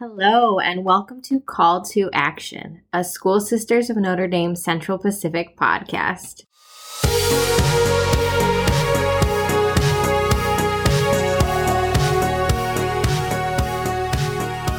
Hello, and welcome to Call to Action, a School Sisters of Notre Dame Central Pacific podcast.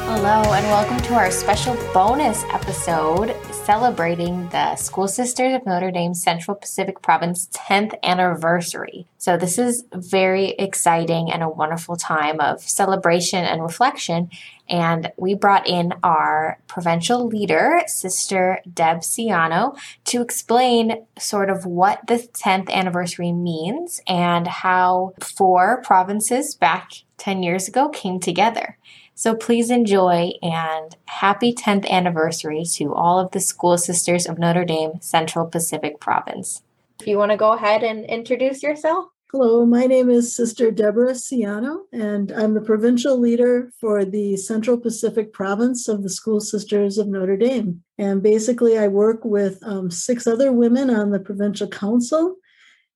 Hello, and welcome to our special bonus episode celebrating the School Sisters of Notre Dame Central Pacific Province 10th anniversary. So, this is very exciting and a wonderful time of celebration and reflection. And we brought in our provincial leader, Sister Deb Sciano, to explain sort of what the 10th anniversary means and how four provinces back 10 years ago came together. So please enjoy and happy 10th anniversary to all of the school sisters of Notre Dame Central Pacific Province. If you want to go ahead and introduce yourself. Hello, my name is Sister Deborah Sciano, and I'm the provincial leader for the Central Pacific Province of the School Sisters of Notre Dame. And basically, I work with um, six other women on the provincial council,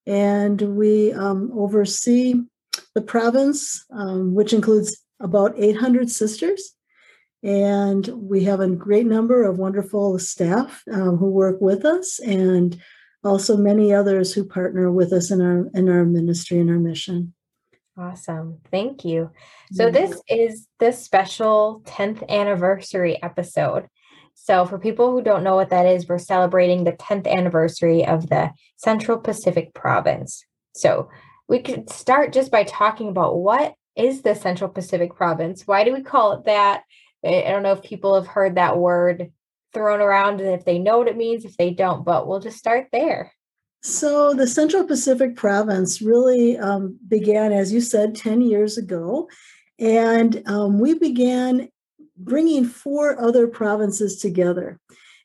and we um, oversee the province, um, which includes about 800 sisters. And we have a great number of wonderful staff um, who work with us, and also many others who partner with us in our in our ministry and our mission. Awesome. Thank you. So this is the special 10th anniversary episode. So for people who don't know what that is, we're celebrating the 10th anniversary of the Central Pacific Province. So we could start just by talking about what is the Central Pacific Province? Why do we call it that? I don't know if people have heard that word thrown around and if they know what it means, if they don't, but we'll just start there. So, the Central Pacific Province really um, began, as you said, 10 years ago. And um, we began bringing four other provinces together.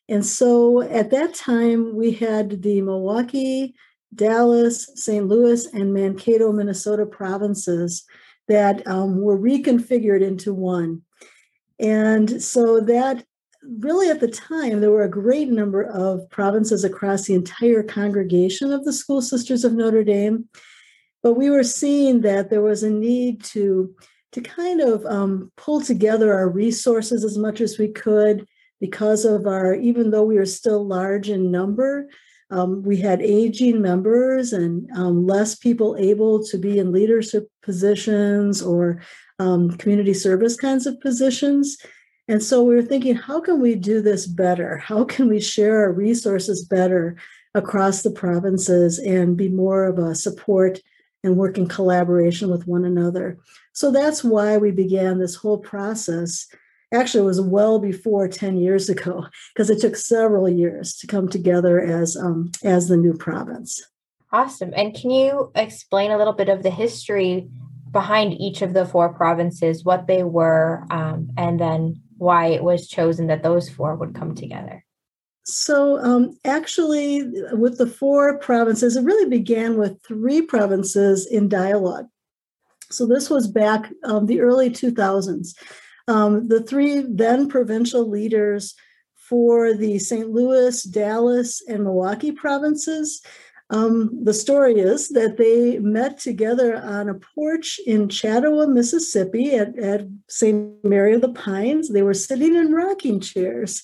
And so at that time, we had the Milwaukee, Dallas, St. Louis, and Mankato, Minnesota provinces that um, were reconfigured into one. And so that really at the time, there were a great number of provinces across the entire congregation of the School Sisters of Notre Dame. But we were seeing that there was a need to, to kind of um, pull together our resources as much as we could because of our, even though we were still large in number, um, we had aging members and um, less people able to be in leadership positions or um, community service kinds of positions. And so we were thinking, how can we do this better? How can we share our resources better across the provinces and be more of a support and work in collaboration with one another? So that's why we began this whole process actually it was well before 10 years ago because it took several years to come together as um, as the new province. Awesome. And can you explain a little bit of the history behind each of the four provinces what they were um, and then why it was chosen that those four would come together? So um, actually with the four provinces it really began with three provinces in dialogue. So this was back um, the early 2000s um, the three then provincial leaders for the St. Louis, Dallas, and Milwaukee provinces. Um, the story is that they met together on a porch in Chatawa, Mississippi at, at St. Mary of the Pines. They were sitting in rocking chairs.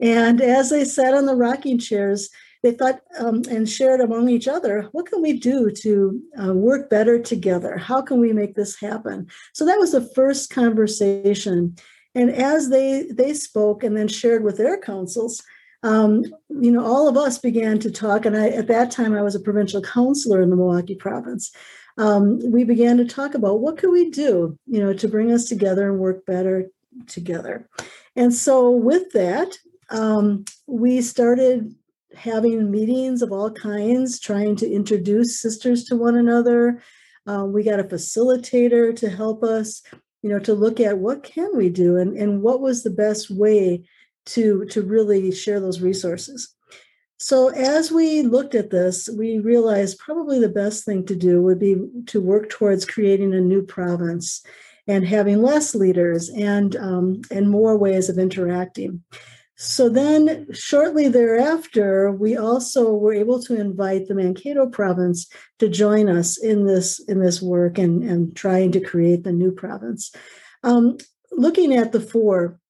And as they sat on the rocking chairs, they thought um, and shared among each other what can we do to uh, work better together? How can we make this happen? So that was the first conversation. And as they they spoke and then shared with their councils um, you know all of us began to talk and i at that time i was a provincial councilor in the milwaukee province. Um, we began to talk about what could we do you know to bring us together and work better together. And so with that um, we started having meetings of all kinds, trying to introduce sisters to one another. Um, we got a facilitator to help us, you know, to look at what can we do and, and what was the best way to, to really share those resources. So as we looked at this, we realized probably the best thing to do would be to work towards creating a new province and having less leaders and um, and more ways of interacting. So then, shortly thereafter, we also were able to invite the Mankato province to join us in this in this work and, and trying to create the new province. Um, looking at the four,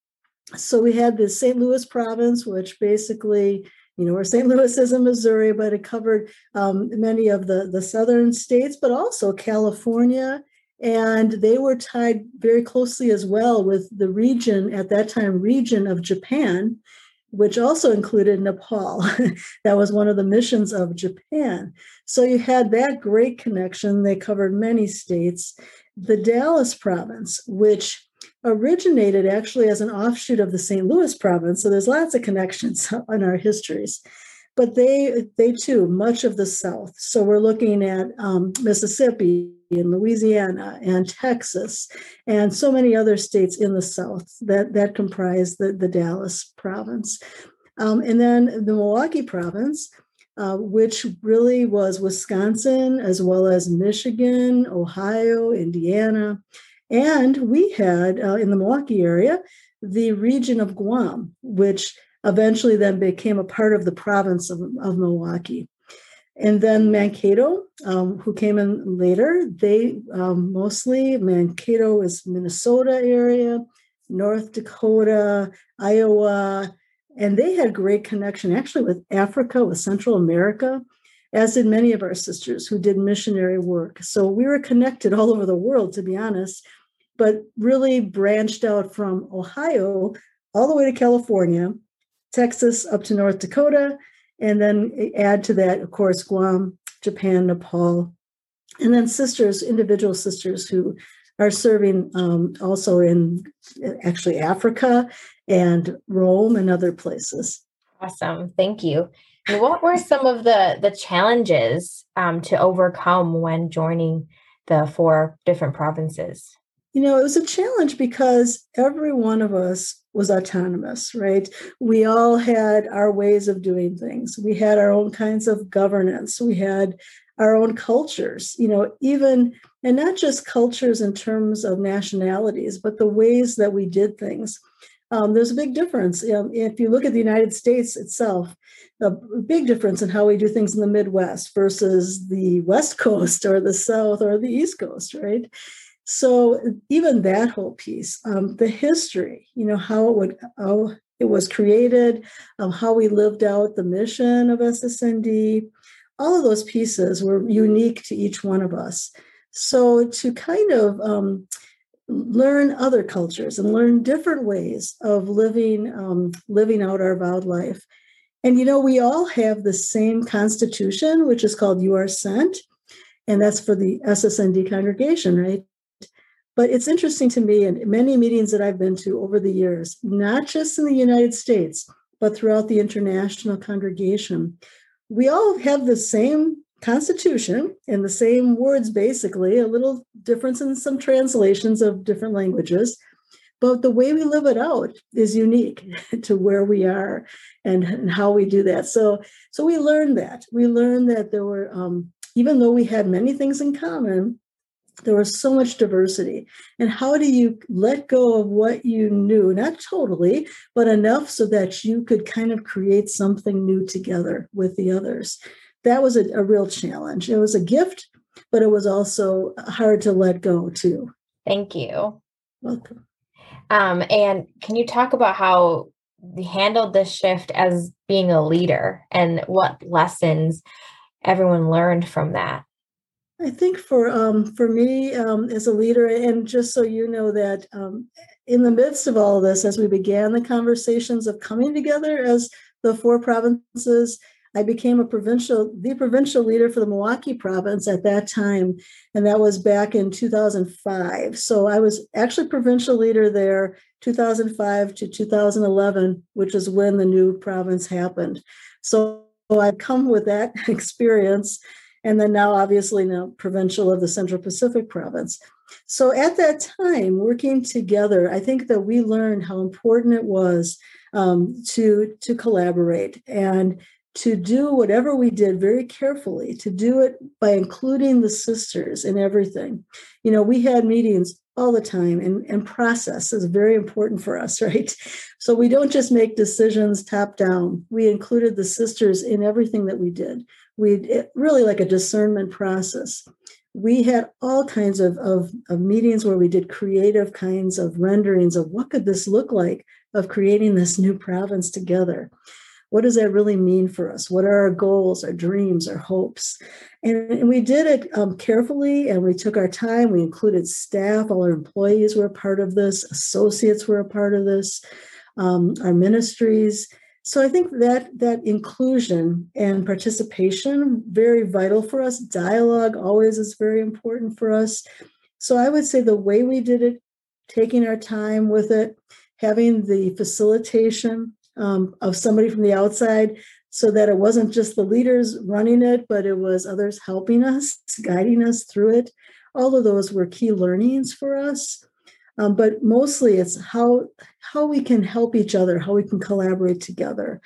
so we had the St. Louis province, which basically, you know, where St. Louis is in Missouri, but it covered um, many of the, the southern states, but also California. And they were tied very closely as well with the region, at that time, region of Japan, which also included Nepal. that was one of the missions of Japan. So you had that great connection. They covered many states. The Dallas province, which originated actually as an offshoot of the St. Louis province. So there's lots of connections in our histories. But they, they too, much of the South. So we're looking at um, Mississippi and Louisiana and Texas and so many other states in the South that, that comprise the, the Dallas province. Um, and then the Milwaukee province, uh, which really was Wisconsin as well as Michigan, Ohio, Indiana, and we had uh, in the Milwaukee area the region of Guam, which eventually then became a part of the province of, of Milwaukee. And then Mankato, um, who came in later, they um, mostly, Mankato is Minnesota area, North Dakota, Iowa, and they had great connection actually with Africa, with Central America as did many of our sisters who did missionary work. So we were connected all over the world, to be honest, but really branched out from Ohio all the way to California, Texas up to North Dakota, and then add to that, of course, Guam, Japan, Nepal, and then sisters, individual sisters who are serving um, also in actually Africa and Rome and other places. Awesome. Thank you. What were some of the the challenges um, to overcome when joining the four different provinces? You know, it was a challenge because every one of us was autonomous, right? We all had our ways of doing things. We had our own kinds of governance. We had our own cultures, you know, even, and not just cultures in terms of nationalities, but the ways that we did things. Um, there's a big difference. Um, if you look at the United States itself, a big difference in how we do things in the Midwest versus the West Coast or the South or the East Coast, right? So even that whole piece, um, the history, you know, how it would how it was created, um, how we lived out the mission of SSND, all of those pieces were unique to each one of us. So to kind of um, learn other cultures and learn different ways of living um, living out our vowed life and you know, we all have the same constitution, which is called You Are Sent, and that's for the SSND congregation, right? But it's interesting to me in many meetings that I've been to over the years, not just in the United States, but throughout the international congregation, we all have the same constitution and the same words, basically, a little difference in some translations of different languages. But the way we live it out is unique to where we are and, and how we do that. So so we learned that. We learned that there were um, even though we had many things in common there was so much diversity. And how do you let go of what you knew? Not totally but enough so that you could kind of create something new together with the others. That was a, a real challenge. It was a gift but it was also hard to let go too. Thank you. Welcome. Um, and can you talk about how you handled this shift as being a leader and what lessons everyone learned from that? I think for um, for me um, as a leader, and just so you know that um, in the midst of all of this, as we began the conversations of coming together as the four provinces, I became a provincial, the provincial leader for the Milwaukee province at that time, and that was back in 2005. So I was actually provincial leader there 2005 to 2011, which is when the new province happened. So I've come with that experience, and then now obviously now provincial of the Central Pacific province. So at that time, working together, I think that we learned how important it was um, to to collaborate and to do whatever we did very carefully, to do it by including the sisters in everything. You know, we had meetings all the time and, and process is very important for us, right? So we don't just make decisions top down. We included the sisters in everything that we did. We really like a discernment process. we had all kinds of, of, of, meetings where we did creative kinds of renderings of what could this look like of creating this new province together. What does that really mean for us? What are our goals our dreams our hopes? And, and we did it um, carefully and we took our time. We included staff. All our employees were a part of this. Associates were a part of this. Um, our ministries so i think that that inclusion and participation very vital for us. Dialogue always is very important for us. So i would say the way we did it taking our time with it having the facilitation um, of somebody from the outside so that it wasn't just the leaders running it but it was others helping us guiding us through it. All of those were key learnings for us um, but mostly it's how how we can help each other, how we can collaborate together,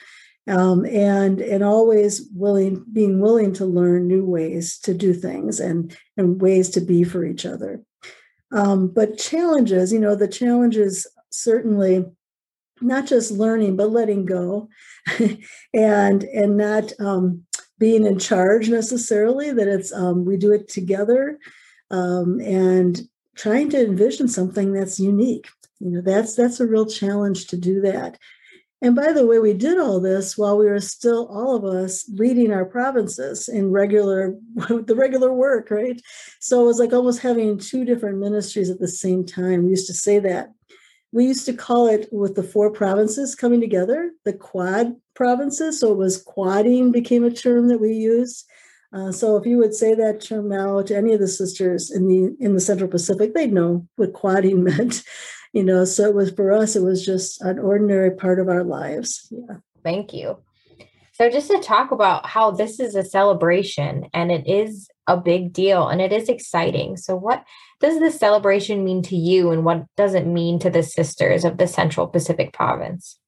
um, and and always willing being willing to learn new ways to do things and and ways to be for each other. Um, but challenges, you know, the challenges certainly not just learning but letting go, and and not um, being in charge necessarily. That it's um, we do it together. Um, and trying to envision something that's unique. You know, that's that's a real challenge to do that. And by the way, we did all this while we were still all of us leading our provinces in regular the regular work, right? So it was like almost having two different ministries at the same time. We used to say that. We used to call it with the four provinces coming together, the quad provinces. So it was quadding became a term that we used. Uh, so if you would say that term now to any of the sisters in the in the Central Pacific, they'd know what quadding meant. You know, so it was for us, it was just an ordinary part of our lives. Yeah. Thank you. So just to talk about how this is a celebration and it is a big deal and it is exciting. So what does this celebration mean to you and what does it mean to the sisters of the Central Pacific Province?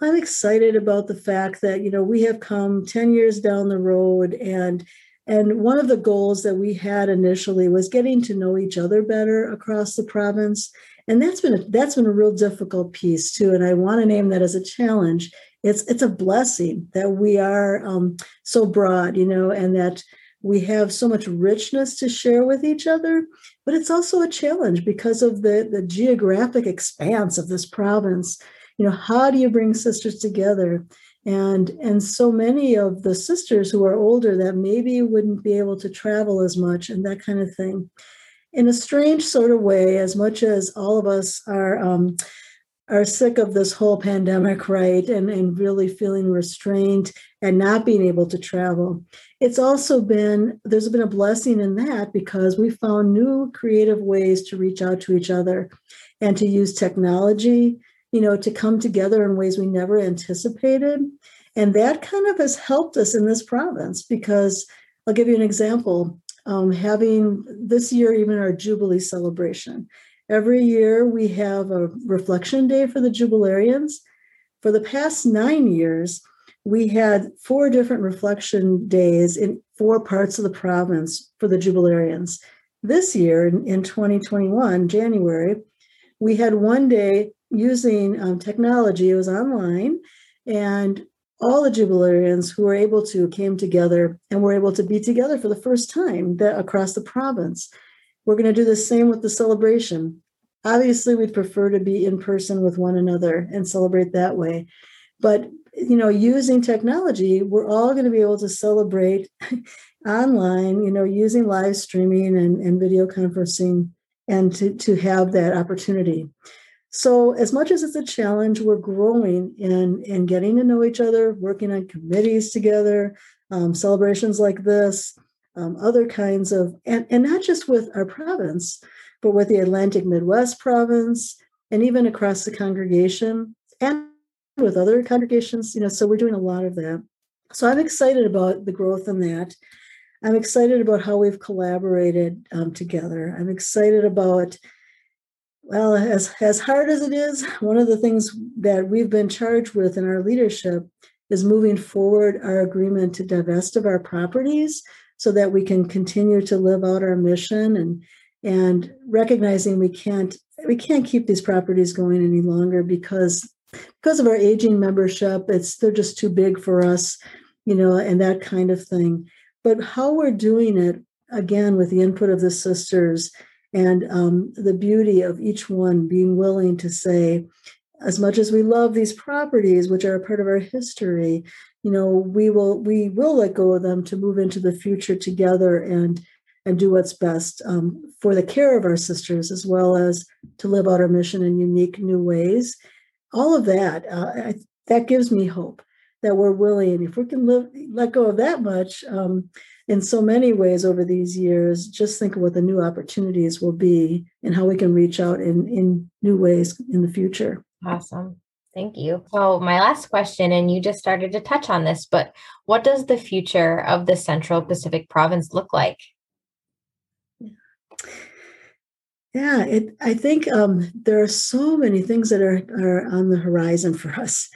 I'm excited about the fact that you know we have come 10 years down the road and and one of the goals that we had initially was getting to know each other better across the province. And that's been a, that's been a real difficult piece too and I want to name that as a challenge. It's it's a blessing that we are um, so broad you know and that we have so much richness to share with each other but it's also a challenge because of the the geographic expanse of this province you know how do you bring sisters together? And and so many of the sisters who are older that maybe wouldn't be able to travel as much and that kind of thing. In a strange sort of way as much as all of us are um, are sick of this whole pandemic right and and really feeling restrained and not being able to travel it's also been there's been a blessing in that because we found new creative ways to reach out to each other and to use technology you know, to come together in ways we never anticipated. And that kind of has helped us in this province because I'll give you an example. Um, having this year, even our Jubilee celebration. Every year we have a reflection day for the Jubilarians. For the past nine years, we had four different reflection days in four parts of the province for the Jubilarians. This year, in, in 2021, January, we had one day using um, technology. It was online, and all the Jubilarians who were able to came together and were able to be together for the first time that, across the province. We're going to do the same with the celebration. Obviously, we'd prefer to be in person with one another and celebrate that way. But you know, using technology, we're all going to be able to celebrate online, you know, using live streaming and, and video conferencing and to, to have that opportunity. So, as much as it's a challenge, we're growing in, in getting to know each other, working on committees together, um, celebrations like this, um, other kinds of, and, and not just with our province, but with the Atlantic Midwest province, and even across the congregation, and with other congregations. You know, so we're doing a lot of that. So, I'm excited about the growth in that. I'm excited about how we've collaborated um, together. I'm excited about well, as, as hard as it is, one of the things that we've been charged with in our leadership is moving forward our agreement to divest of our properties so that we can continue to live out our mission and and recognizing we can't we can't keep these properties going any longer because because of our aging membership it's they're just too big for us you know and that kind of thing. But how we're doing it again with the input of the sisters and um, the beauty of each one being willing to say as much as we love these properties which are a part of our history you know we will we will let go of them to move into the future together and and do what's best um, for the care of our sisters as well as to live out our mission in unique new ways. All of that uh, I, that gives me hope that we're willing if we can live, let go of that much um, in so many ways over these years just think of what the new opportunities will be and how we can reach out in in new ways in the future awesome Thank you. So, my last question, and you just started to touch on this, but what does the future of the Central Pacific Province look like? Yeah, it, I think um, there are so many things that are, are on the horizon for us.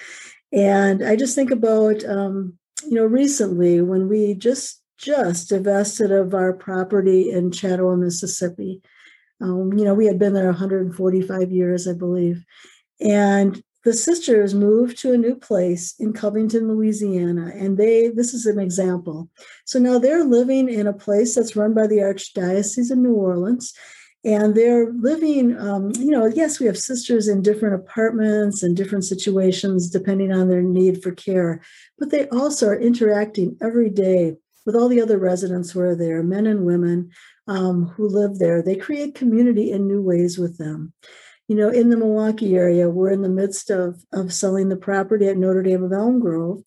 And I just think about, um, you know, recently when we just just divested of our property in Chadawin, Mississippi. Um, you know, we had been there 145 years, I believe. And the sisters moved to a new place in Covington, Louisiana, and they this is an example. So now they're living in a place that's run by the Archdiocese of New Orleans, and they're living. Um, you know, yes, we have sisters in different apartments and different situations depending on their need for care, but they also are interacting every day with all the other residents who are there, men and women um, who live there. They create community in new ways with them you know, in the Milwaukee area, we're in the midst of, of selling the property at Notre Dame of Elm Grove,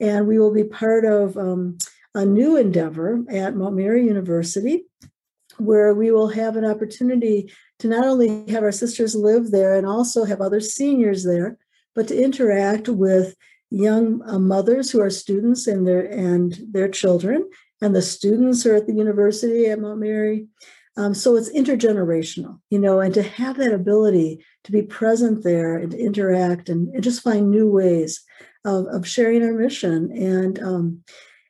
and we will be part of um, a new endeavor at Mount Mary University, where we will have an opportunity to not only have our sisters live there and also have other seniors there, but to interact with young uh, mothers who are students and their and their children, and the students are at the university at Mount Mary, um, so it's intergenerational, you know, and to have that ability to be present there and interact and, and just find new ways of, of sharing our mission and um,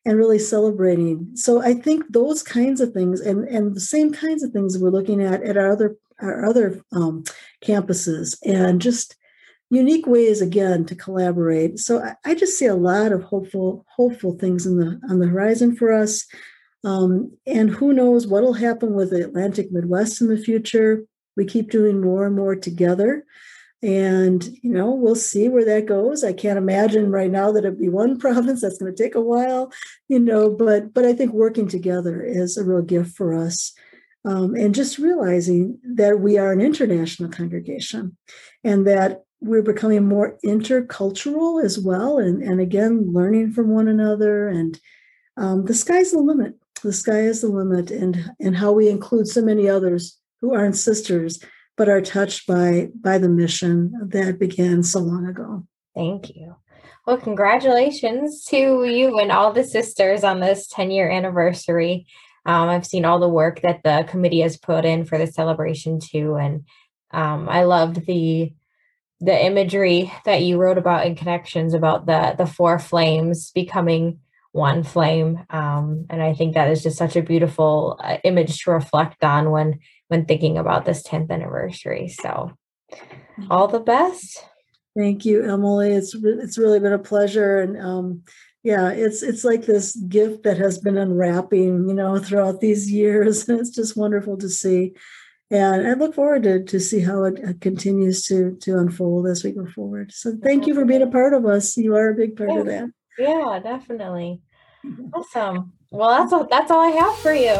and really celebrating. So I think those kinds of things and and the same kinds of things we're looking at at our other our other um, campuses and just unique ways again to collaborate. So I, I just see a lot of hopeful hopeful things in the on the horizon for us. Um, and who knows what will happen with the Atlantic Midwest in the future. We keep doing more and more together. And, you know, we'll see where that goes. I can't imagine right now that it'd be one province. That's going to take a while, you know, but but I think working together is a real gift for us. Um, and just realizing that we are an international congregation and that we're becoming more intercultural as well. And, and again, learning from one another. And um, the sky's the limit the sky is the limit and and how we include so many others who aren't sisters but are touched by by the mission that began so long ago thank you well congratulations to you and all the sisters on this 10 year anniversary um, i've seen all the work that the committee has put in for the celebration too and um, i loved the the imagery that you wrote about in connections about the the four flames becoming one flame um, and i think that is just such a beautiful uh, image to reflect on when when thinking about this 10th anniversary. So all the best. Thank you emily. It's it's really been a pleasure and um, yeah it's it's like this gift that has been unwrapping you know throughout these years and it's just wonderful to see and I look forward to, to see how it uh, continues to to unfold as we go forward. So thank you for being a part of us. You are a big part of that. Yeah, definitely. Awesome. Well, that's all, that's all I have for you.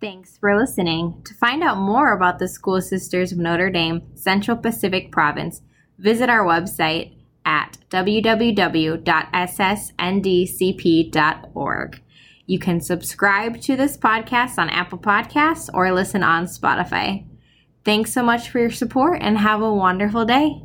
Thanks for listening. To find out more about the School Sisters of Notre Dame Central Pacific Province, visit our website at www.ssndcp.org. You can subscribe to this podcast on Apple Podcasts or listen on Spotify. Thanks so much for your support and have a wonderful day.